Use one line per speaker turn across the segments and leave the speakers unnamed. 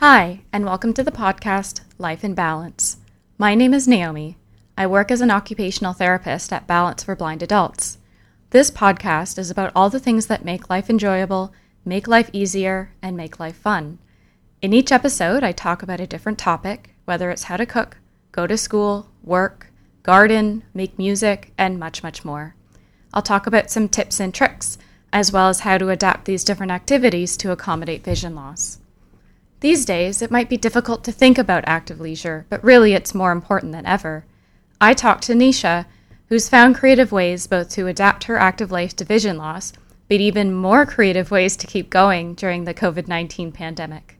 Hi, and welcome to the podcast Life in Balance. My name is Naomi. I work as an occupational therapist at Balance for Blind Adults. This podcast is about all the things that make life enjoyable, make life easier, and make life fun. In each episode, I talk about a different topic, whether it's how to cook, go to school, work, garden, make music, and much, much more. I'll talk about some tips and tricks, as well as how to adapt these different activities to accommodate vision loss. These days, it might be difficult to think about active leisure, but really it's more important than ever. I talked to Nisha, who's found creative ways both to adapt her active life to vision loss, but even more creative ways to keep going during the COVID 19 pandemic.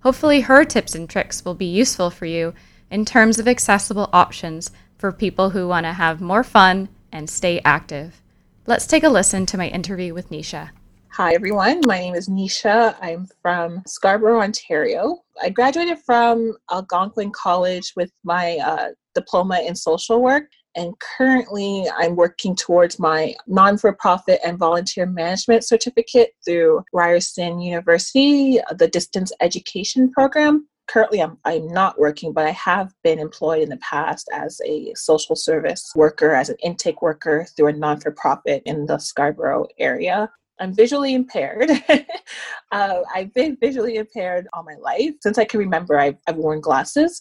Hopefully, her tips and tricks will be useful for you in terms of accessible options for people who want to have more fun and stay active. Let's take a listen to my interview with Nisha.
Hi, everyone. My name is Nisha. I'm from Scarborough, Ontario. I graduated from Algonquin College with my uh, diploma in social work, and currently I'm working towards my non for profit and volunteer management certificate through Ryerson University, the distance education program. Currently, I'm, I'm not working, but I have been employed in the past as a social service worker, as an intake worker through a non for profit in the Scarborough area. I'm visually impaired. uh, I've been visually impaired all my life. Since I can remember, I've, I've worn glasses,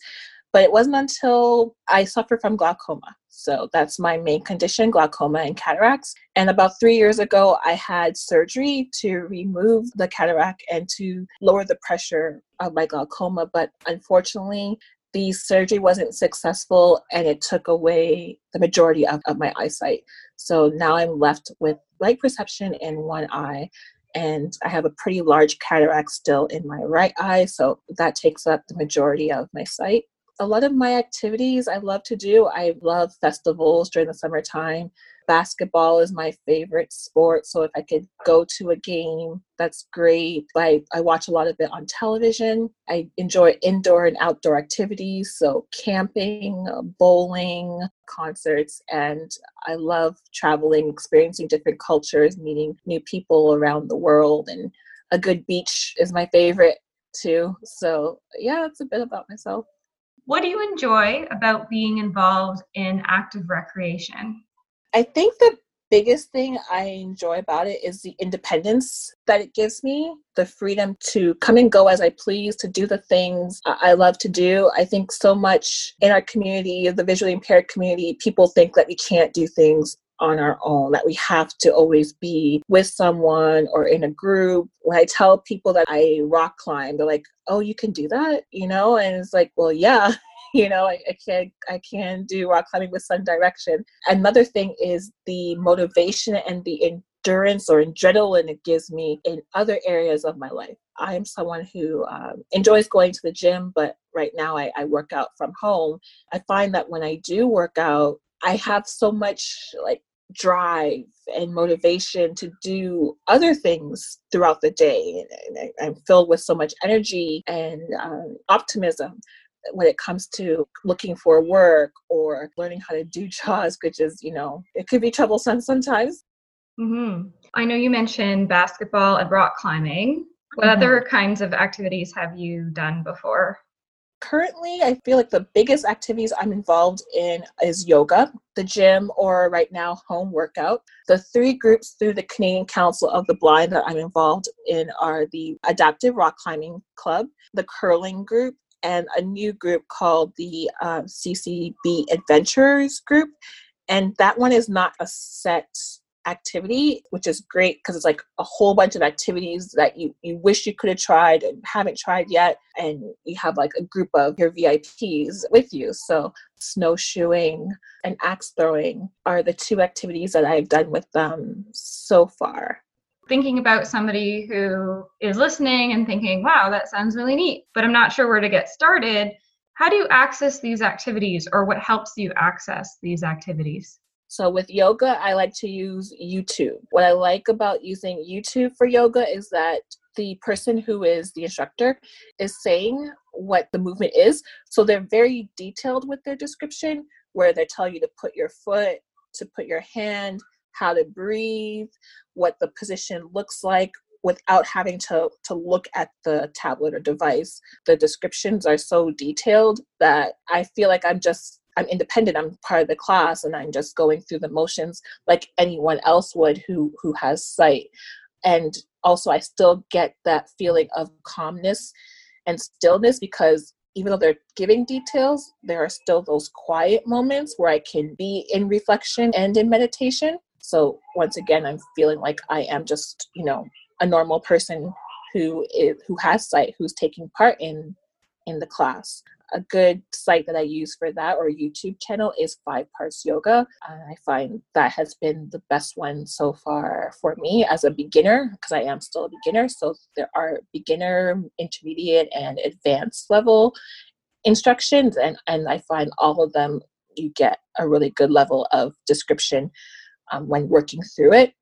but it wasn't until I suffered from glaucoma. So that's my main condition glaucoma and cataracts. And about three years ago, I had surgery to remove the cataract and to lower the pressure of my glaucoma. But unfortunately, the surgery wasn't successful and it took away the majority of, of my eyesight. So now I'm left with light perception in one eye and I have a pretty large cataract still in my right eye, so that takes up the majority of my sight. A lot of my activities I love to do, I love festivals during the summertime basketball is my favorite sport. So if I could go to a game, that's great. I, I watch a lot of it on television. I enjoy indoor and outdoor activities. So camping, uh, bowling, concerts, and I love traveling, experiencing different cultures, meeting new people around the world. And a good beach is my favorite too. So yeah, that's a bit about myself.
What do you enjoy about being involved in active recreation?
I think the biggest thing I enjoy about it is the independence that it gives me, the freedom to come and go as I please, to do the things I love to do. I think so much in our community, the visually impaired community, people think that we can't do things on our own, that we have to always be with someone or in a group. When I tell people that I rock climb, they're like, oh, you can do that, you know? And it's like, well, yeah, you know I, I can i can do rock climbing with sun direction. Another thing is the motivation and the endurance or adrenaline it gives me in other areas of my life. I am someone who um, enjoys going to the gym but right now I, I work out from home. I find that when i do work out i have so much like drive and motivation to do other things throughout the day. And I'm filled with so much energy and um, optimism when it comes to looking for work or learning how to do jobs, which is, you know, it could be troublesome sometimes.
Mm-hmm. I know you mentioned basketball and rock climbing. What mm-hmm. other kinds of activities have you done before?
Currently, I feel like the biggest activities I'm involved in is yoga, the gym, or right now, home workout. The three groups through the Canadian Council of the Blind that I'm involved in are the Adaptive Rock Climbing Club, the Curling Group, and a new group called the uh, CCB Adventures Group. And that one is not a set activity, which is great because it's like a whole bunch of activities that you, you wish you could have tried and haven't tried yet. And you have like a group of your VIPs with you. So, snowshoeing and axe throwing are the two activities that I've done with them so far
thinking about somebody who is listening and thinking, wow, that sounds really neat, but I'm not sure where to get started, how do you access these activities or what helps you access these activities?
So with yoga, I like to use YouTube. What I like about using YouTube for yoga is that the person who is the instructor is saying what the movement is. So they're very detailed with their description, where they tell you to put your foot, to put your hand, how to breathe, what the position looks like without having to to look at the tablet or device. The descriptions are so detailed that i feel like i'm just i'm independent i'm part of the class and i'm just going through the motions like anyone else would who who has sight. And also i still get that feeling of calmness and stillness because even though they're giving details there are still those quiet moments where i can be in reflection and in meditation so once again i'm feeling like i am just you know a normal person who is who has sight who's taking part in in the class a good site that I use for that or YouTube channel is Five Parks Yoga. I find that has been the best one so far for me as a beginner because I am still a beginner. So there are beginner, intermediate, and advanced level instructions, and, and I find all of them you get a really good level of description um, when working through it.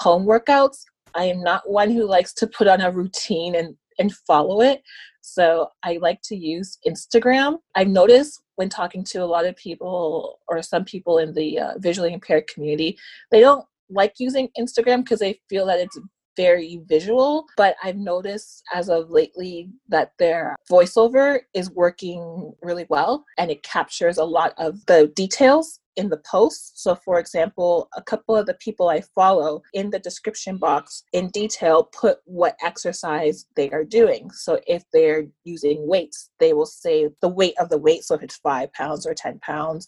Home workouts, I am not one who likes to put on a routine and, and follow it. So I like to use Instagram. I've noticed when talking to a lot of people or some people in the uh, visually impaired community, they don't like using Instagram because they feel that it's very visual, but I've noticed as of lately that their voiceover is working really well and it captures a lot of the details in the post. So, for example, a couple of the people I follow in the description box in detail put what exercise they are doing. So, if they're using weights, they will say the weight of the weight. So, if it's five pounds or 10 pounds,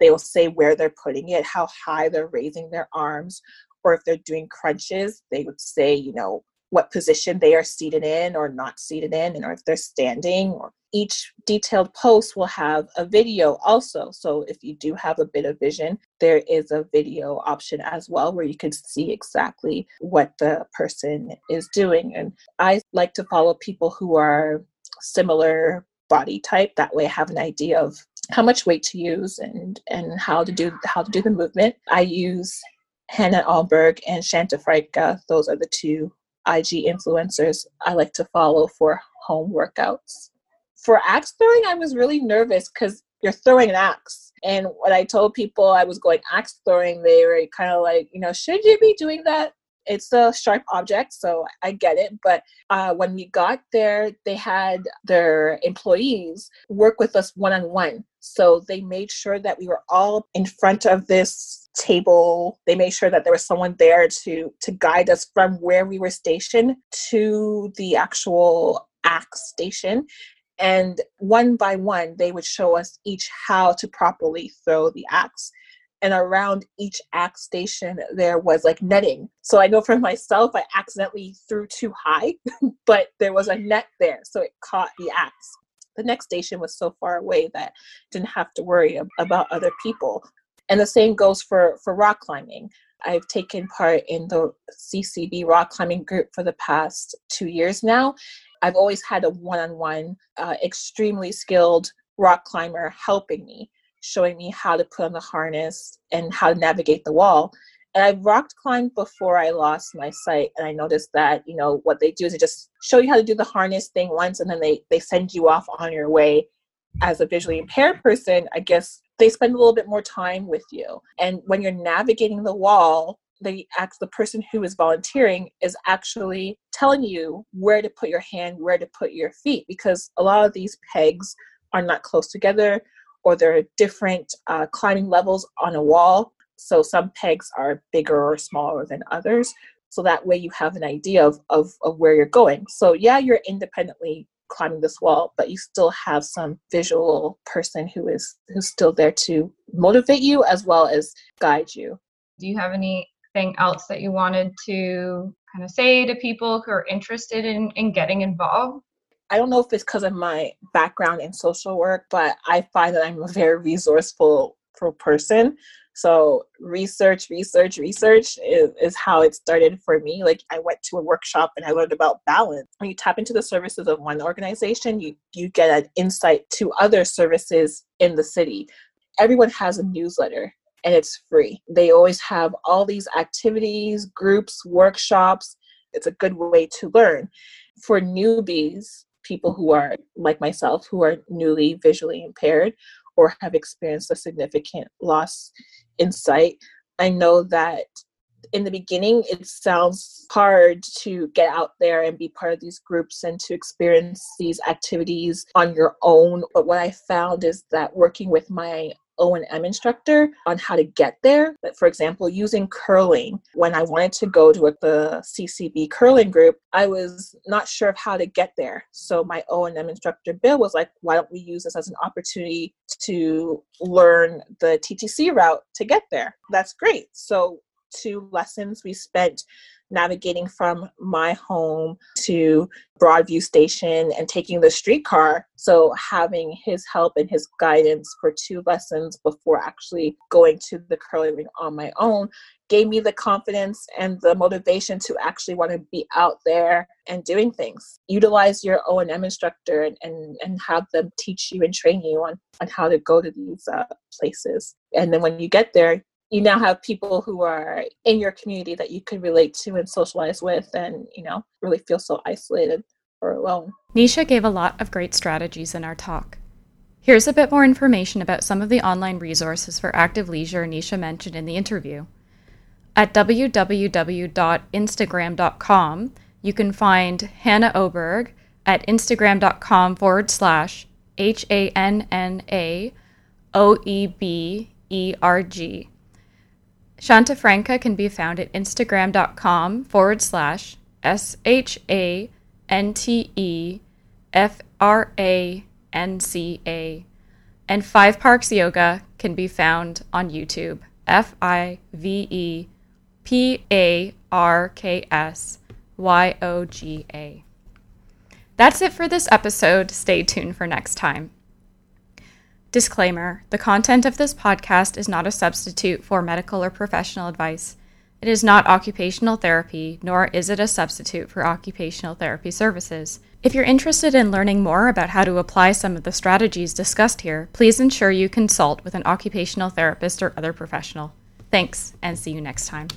they will say where they're putting it, how high they're raising their arms, or if they're doing crunches, they would say, you know, what position they are seated in or not seated in, and or if they're standing. Or each detailed post will have a video also. So if you do have a bit of vision, there is a video option as well where you can see exactly what the person is doing. And I like to follow people who are similar body type. That way I have an idea of how much weight to use and and how to do how to do the movement. I use Hannah Oeberg and Shanta Franca. Those are the two IG influencers I like to follow for home workouts. For axe throwing, I was really nervous because you're throwing an axe. And when I told people I was going axe throwing, they were kind of like, you know, should you be doing that? It's a sharp object, so I get it. But uh, when we got there, they had their employees work with us one on one. So they made sure that we were all in front of this table they made sure that there was someone there to to guide us from where we were stationed to the actual axe station. And one by one they would show us each how to properly throw the axe and around each axe station there was like netting. So i know for myself i accidentally threw too high but there was a net there so it caught the axe the next station was so far away that didn't have to worry about other people and the same goes for for rock climbing. I've taken part in the ccb rock climbing group for the past two years now. I've always had a one-on-one uh, extremely skilled rock climber helping me showing me how to put on the harness and how to navigate the wall. And I've rock climbed before I lost my sight, and I noticed that you know what they do is they just show you how to do the harness thing once, and then they they send you off on your way. As a visually impaired person, I guess they spend a little bit more time with you. And when you're navigating the wall, the act the person who is volunteering is actually telling you where to put your hand, where to put your feet, because a lot of these pegs are not close together, or there are different uh, climbing levels on a wall. So some pegs are bigger or smaller than others. So that way you have an idea of, of, of where you're going. So yeah, you're independently climbing this wall but you still have some visual person who is who's still there to motivate you as well as guide you
do you have anything else that you wanted to kind of say to people who are interested in in getting involved
I don't know if it's because of my background in social work, but I find that I'm a very resourceful person. So research, research, research is, is how it started for me. Like I went to a workshop and I learned about balance. When you tap into the services of one organization, you, you get an insight to other services in the city. Everyone has a newsletter and it's free. They always have all these activities, groups, workshops. It's a good way to learn. For newbies, people who are like myself, who are newly visually impaired or have experienced a significant loss in sight, I know that in the beginning, it sounds hard to get out there and be part of these groups and to experience these activities on your own. But what I found is that working with my O&M instructor on how to get there. But for example, using curling, when I wanted to go to the CCB curling group, I was not sure of how to get there. So my O&M instructor, Bill, was like, why don't we use this as an opportunity to learn the TTC route to get there? That's great. So two lessons we spent navigating from my home to Broadview Station and taking the streetcar. So, having his help and his guidance for two lessons before actually going to the curling ring on my own gave me the confidence and the motivation to actually want to be out there and doing things. Utilize your O&M instructor and, and, and have them teach you and train you on, on how to go to these uh, places. And then when you get there, you now have people who are in your community that you can relate to and socialize with and you know really feel so isolated or alone.
Nisha gave a lot of great strategies in our talk. Here's a bit more information about some of the online resources for active leisure nisha mentioned in the interview. At www.instagram.com you can find hannah oberg at instagram.com forward slash h-a-n-n-a o-e-b-e-r-g Shanta Franca can be found at instagram.com forward slash S H A N T E F R A N C A. And Five Parks Yoga can be found on YouTube. F I V E P A R K S Y O G A. That's it for this episode. Stay tuned for next time. Disclaimer The content of this podcast is not a substitute for medical or professional advice. It is not occupational therapy, nor is it a substitute for occupational therapy services. If you're interested in learning more about how to apply some of the strategies discussed here, please ensure you consult with an occupational therapist or other professional. Thanks, and see you next time.